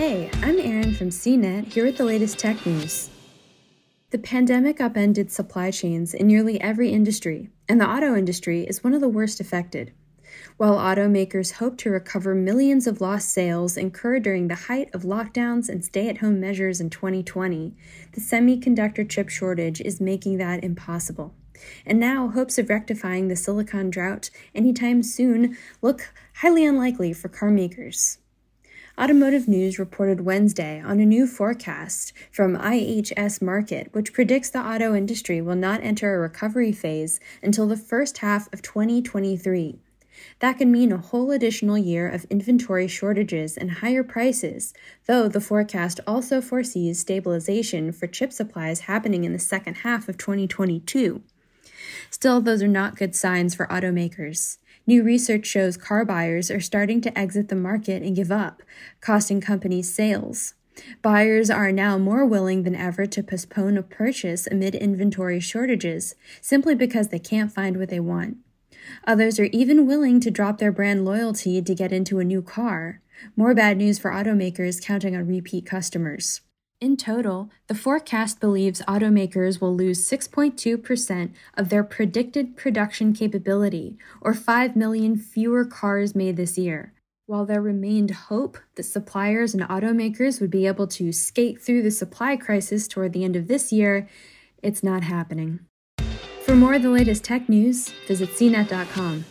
Hey, I'm Erin from CNET here with the latest tech news. The pandemic upended supply chains in nearly every industry, and the auto industry is one of the worst affected. While automakers hope to recover millions of lost sales incurred during the height of lockdowns and stay at home measures in 2020, the semiconductor chip shortage is making that impossible. And now, hopes of rectifying the silicon drought anytime soon look highly unlikely for car makers. Automotive News reported Wednesday on a new forecast from IHS Markit, which predicts the auto industry will not enter a recovery phase until the first half of 2023. That could mean a whole additional year of inventory shortages and higher prices, though the forecast also foresees stabilization for chip supplies happening in the second half of 2022. Still, those are not good signs for automakers. New research shows car buyers are starting to exit the market and give up, costing companies sales. Buyers are now more willing than ever to postpone a purchase amid inventory shortages simply because they can't find what they want. Others are even willing to drop their brand loyalty to get into a new car. More bad news for automakers counting on repeat customers. In total, the forecast believes automakers will lose 6.2% of their predicted production capability, or 5 million fewer cars made this year. While there remained hope that suppliers and automakers would be able to skate through the supply crisis toward the end of this year, it's not happening. For more of the latest tech news, visit cnet.com.